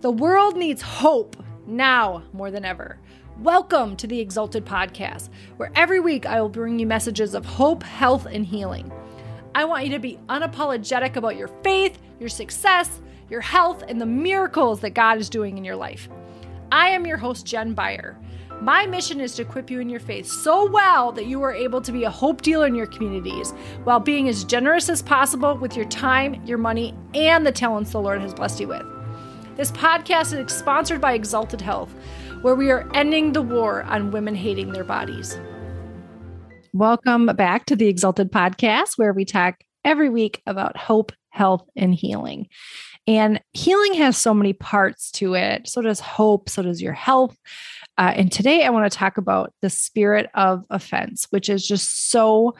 The world needs hope now more than ever. Welcome to the Exalted Podcast, where every week I will bring you messages of hope, health, and healing. I want you to be unapologetic about your faith, your success, your health, and the miracles that God is doing in your life. I am your host, Jen Beyer. My mission is to equip you in your faith so well that you are able to be a hope dealer in your communities while being as generous as possible with your time, your money, and the talents the Lord has blessed you with. This podcast is sponsored by Exalted Health, where we are ending the war on women hating their bodies. Welcome back to the Exalted Podcast, where we talk every week about hope, health, and healing. And healing has so many parts to it. So does hope, so does your health. Uh, and today I want to talk about the spirit of offense, which is just so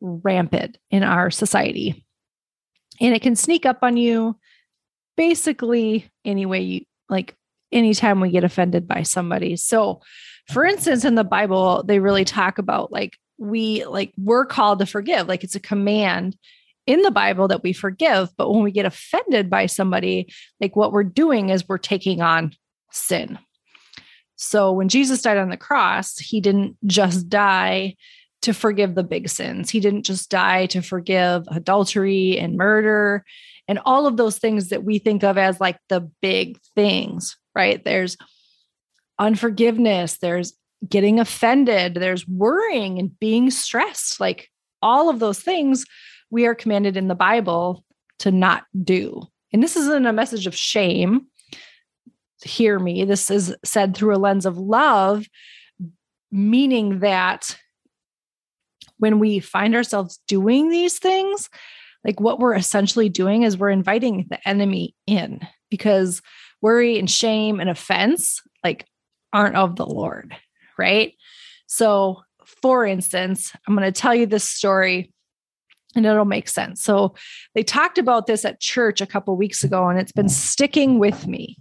rampant in our society. And it can sneak up on you basically any way you like anytime we get offended by somebody. So, for instance, in the Bible, they really talk about like we like we're called to forgive, like it's a command in the Bible that we forgive. But when we get offended by somebody, like what we're doing is we're taking on sin. So when Jesus died on the cross, he didn't just die to forgive the big sins. He didn't just die to forgive adultery and murder and all of those things that we think of as like the big things, right? There's unforgiveness, there's getting offended, there's worrying and being stressed. Like all of those things we are commanded in the Bible to not do. And this isn't a message of shame. Hear me. This is said through a lens of love, meaning that when we find ourselves doing these things, like what we're essentially doing is we're inviting the enemy in because worry and shame and offense like aren't of the Lord, right? So, for instance, I'm going to tell you this story and it'll make sense. So, they talked about this at church a couple weeks ago and it's been sticking with me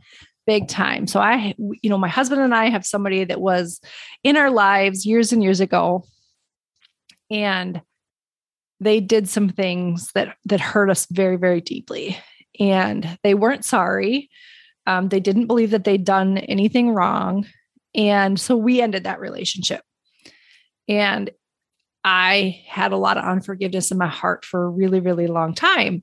big time. So, I you know, my husband and I have somebody that was in our lives years and years ago and they did some things that that hurt us very very deeply. And they weren't sorry. Um, they didn't believe that they'd done anything wrong. And so we ended that relationship. And i had a lot of unforgiveness in my heart for a really really long time.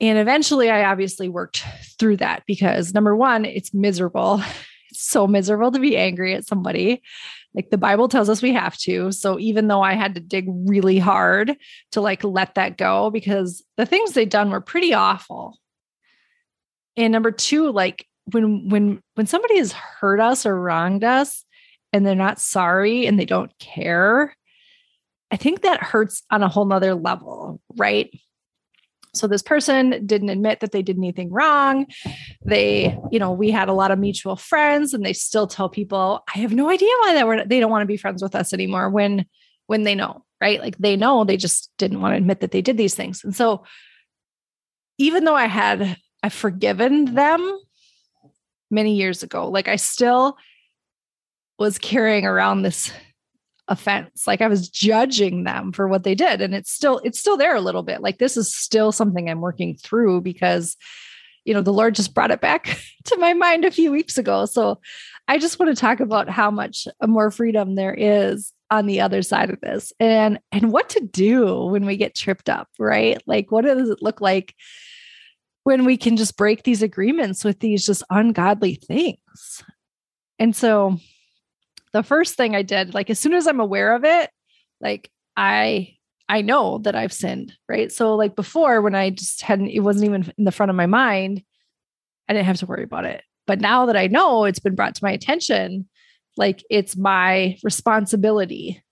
And eventually i obviously worked through that because number one it's miserable. It's so miserable to be angry at somebody like the Bible tells us we have to. So even though I had to dig really hard to like let that go because the things they'd done were pretty awful. And number two, like when when when somebody has hurt us or wronged us and they're not sorry and they don't care, I think that hurts on a whole nother level, right? So this person didn't admit that they did anything wrong. They, you know, we had a lot of mutual friends and they still tell people, I have no idea why that were they don't want to be friends with us anymore when when they know, right? Like they know they just didn't want to admit that they did these things. And so even though I had I've forgiven them many years ago, like I still was carrying around this offense. Like i was judging them for what they did and it's still it's still there a little bit. Like this is still something i'm working through because you know the lord just brought it back to my mind a few weeks ago. So i just want to talk about how much more freedom there is on the other side of this and and what to do when we get tripped up right? Like what does it look like when we can just break these agreements with these just ungodly things? And so the first thing I did, like as soon as I'm aware of it, like I I know that I've sinned, right? So like before when I just hadn't it wasn't even in the front of my mind, I didn't have to worry about it. But now that I know it's been brought to my attention, like it's my responsibility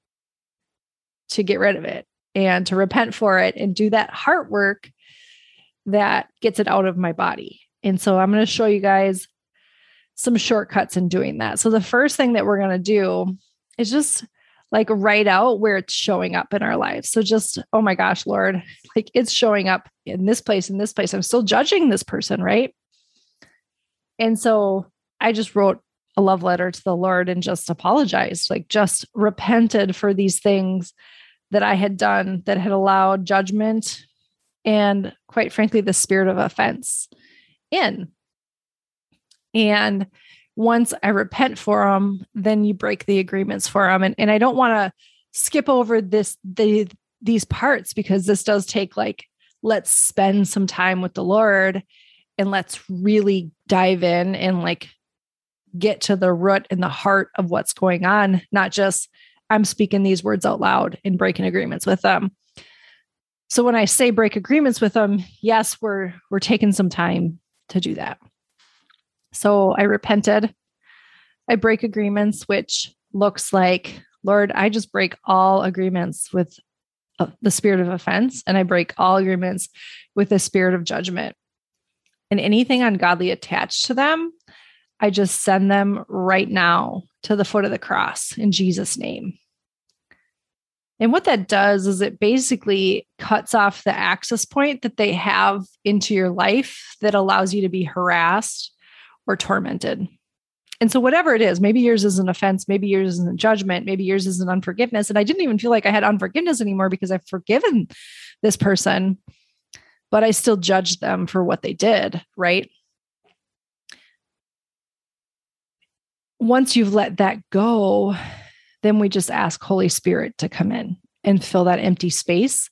to get rid of it and to repent for it and do that heart work that gets it out of my body. And so I'm going to show you guys some shortcuts in doing that. So the first thing that we're going to do is just like write out where it's showing up in our lives. So just, oh my gosh, Lord, like it's showing up in this place, in this place. I'm still judging this person, right? And so I just wrote a love letter to the Lord and just apologized, like just repented for these things that I had done that had allowed judgment and quite frankly the spirit of offense in. And once I repent for them, then you break the agreements for them. And, and I don't want to skip over this the these parts because this does take like let's spend some time with the Lord and let's really dive in and like get to the root and the heart of what's going on, not just I'm speaking these words out loud and breaking agreements with them. So when I say break agreements with them, yes, we're we're taking some time to do that. So I repented. I break agreements, which looks like, Lord, I just break all agreements with uh, the spirit of offense and I break all agreements with the spirit of judgment. And anything ungodly attached to them, I just send them right now to the foot of the cross in Jesus' name. And what that does is it basically cuts off the access point that they have into your life that allows you to be harassed or tormented. And so, whatever it is, maybe yours is an offense, maybe yours is a judgment, maybe yours is an unforgiveness. And I didn't even feel like I had unforgiveness anymore because I've forgiven this person, but I still judged them for what they did, right? Once you've let that go, then we just ask Holy Spirit to come in and fill that empty space.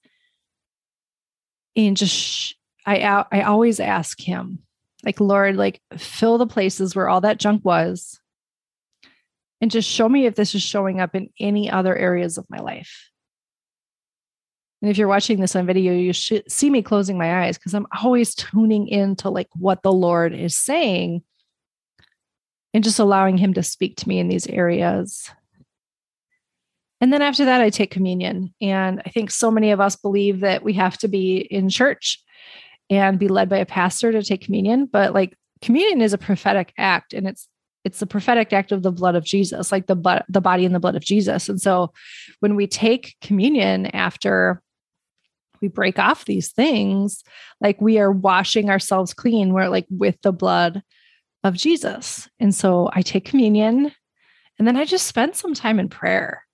And just, I, I always ask Him, like, Lord, like fill the places where all that junk was. And just show me if this is showing up in any other areas of my life. And if you're watching this on video, you should see me closing my eyes because I'm always tuning into like what the Lord is saying and just allowing him to speak to me in these areas. And then after that, I take communion. And I think so many of us believe that we have to be in church and be led by a pastor to take communion but like communion is a prophetic act and it's it's the prophetic act of the blood of Jesus like the the body and the blood of Jesus. And so when we take communion after we break off these things like we are washing ourselves clean. We're like with the blood of Jesus. And so I take communion and then I just spend some time in prayer.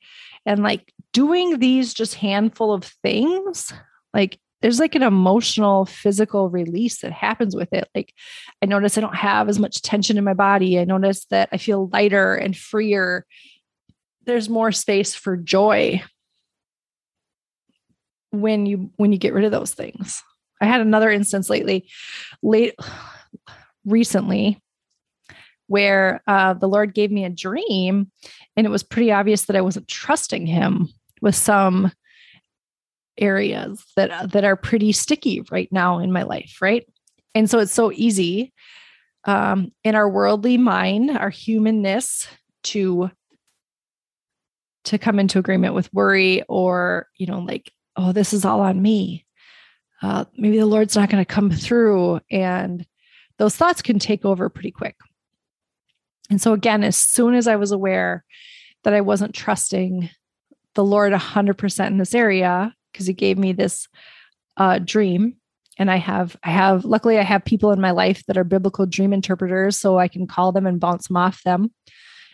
And like doing these just handful of things like there's like an emotional physical release that happens with it. Like i notice i don't have as much tension in my body. I notice that i feel lighter and freer. There's more space for joy when you when you get rid of those things. I had another instance lately late recently where uh, the lord gave me a dream and it was pretty obvious that i wasn't trusting him with some areas that that are pretty sticky right now in my life, right? And so it's so easy um, in our worldly mind, our humanness, to to come into agreement with worry or you know like oh this is all on me. Uh, maybe the lord's not going to come through. And those thoughts can take over pretty quick. And so again as soon as i was aware that i wasn't trusting the lord 100% in this area because he gave me this uh, dream. And i have i have luckily i have people in my life that are biblical dream interpreters so i can call them and bounce them off them.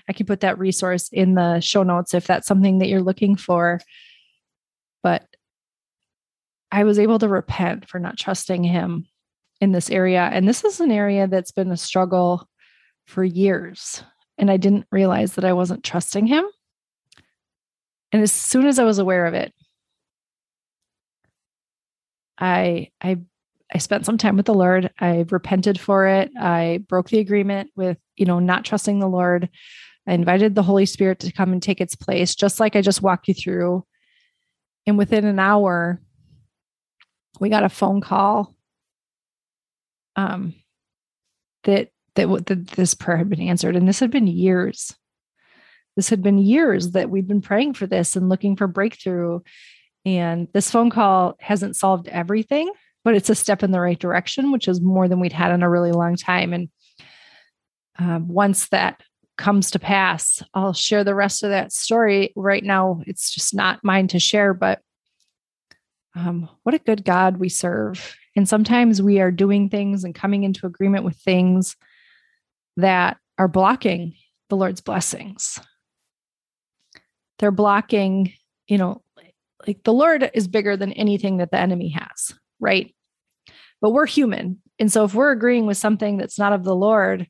I can put that resource in the show notes if that's something that you're looking for. But i was able to repent for not trusting him in this area. And this is an area that's been a struggle for years and i didn't realize that i wasn't trusting him. And as soon as i was aware of it I I I spent some time with the Lord. I repented for it. I broke the agreement with, you know, not trusting the Lord. I invited the Holy Spirit to come and take its place, just like I just walked you through. And within an hour, we got a phone call um, that, that that this prayer had been answered, and this had been years. This had been years that we'd been praying for this and looking for breakthrough and this phone call hasn't solved everything, but it's a step in the right direction, which is more than we'd had in a really long time. And um, once that comes to pass, I'll share the rest of that story. Right now, it's just not mine to share, but um, what a good God we serve. And sometimes we are doing things and coming into agreement with things that are blocking the Lord's blessings. They're blocking, you know, like the Lord is bigger than anything that the enemy has, right? But we're human And so if we're agreeing with something that's not of the Lord,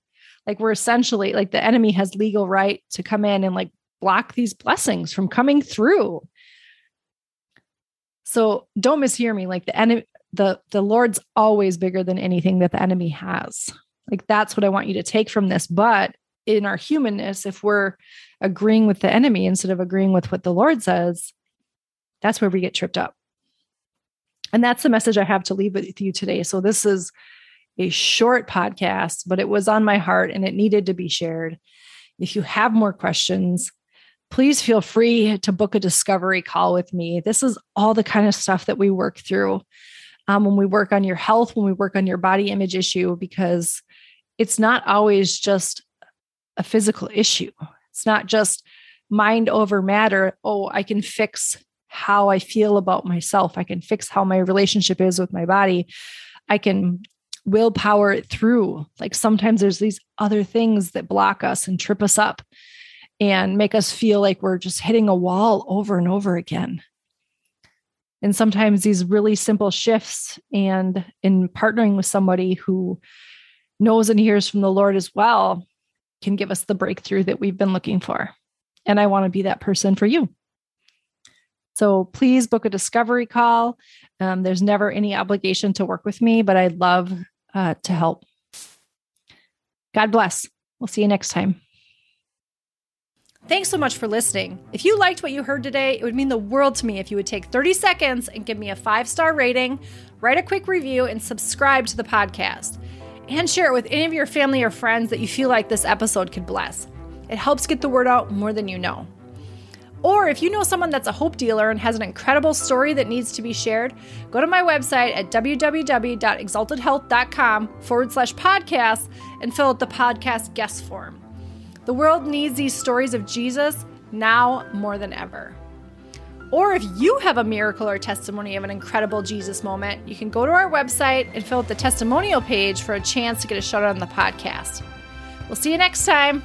like we're essentially like the enemy has legal right to come in and like block these blessings from coming through. So don't mishear me. Like the enemy, the the Lord's always bigger than anything that the enemy has. Like that's what I want you to take from this. But in our humanness, if we're agreeing with the enemy instead of agreeing with what the Lord says, that's where we get tripped up. And that's the message I have to leave with you today. So this is a short podcast, but it was on my heart and it needed to be shared. If you have more questions, please feel free to book a discovery call with me. This is all the kind of stuff that we work through um, when we work on your health, when we work on your body image issue, because it's not always just a physical issue. It's not just mind over matter. Oh, I can fix how I feel about myself. I can fix how my relationship is with my body. I can willpower it through. Like sometimes there's these other things that block us and trip us up and make us feel like we're just hitting a wall over and over again. And sometimes these really simple shifts and in partnering with somebody who knows and hears from the Lord as well can give us the breakthrough that we've been looking for. And I want to be that person for you. So please book a discovery call. Um, there's never any obligation to work with me, but I'd love uh, to help. God bless. We'll see you next time. Thanks so much for listening. If you liked what you heard today, it would mean the world to me if you would take 30 seconds and give me a five star rating, write a quick review, and subscribe to the podcast. And share it with any of your family or friends that you feel like this episode could bless. It helps get the word out more than you know. Or if you know someone that's a hope dealer and has an incredible story that needs to be shared, go to my website at www.exaltedhealth.com forward slash podcast and fill out the podcast guest form. The world needs these stories of Jesus now more than ever. Or if you have a miracle or testimony of an incredible Jesus moment, you can go to our website and fill out the testimonial page for a chance to get a shout out on the podcast. We'll see you next time.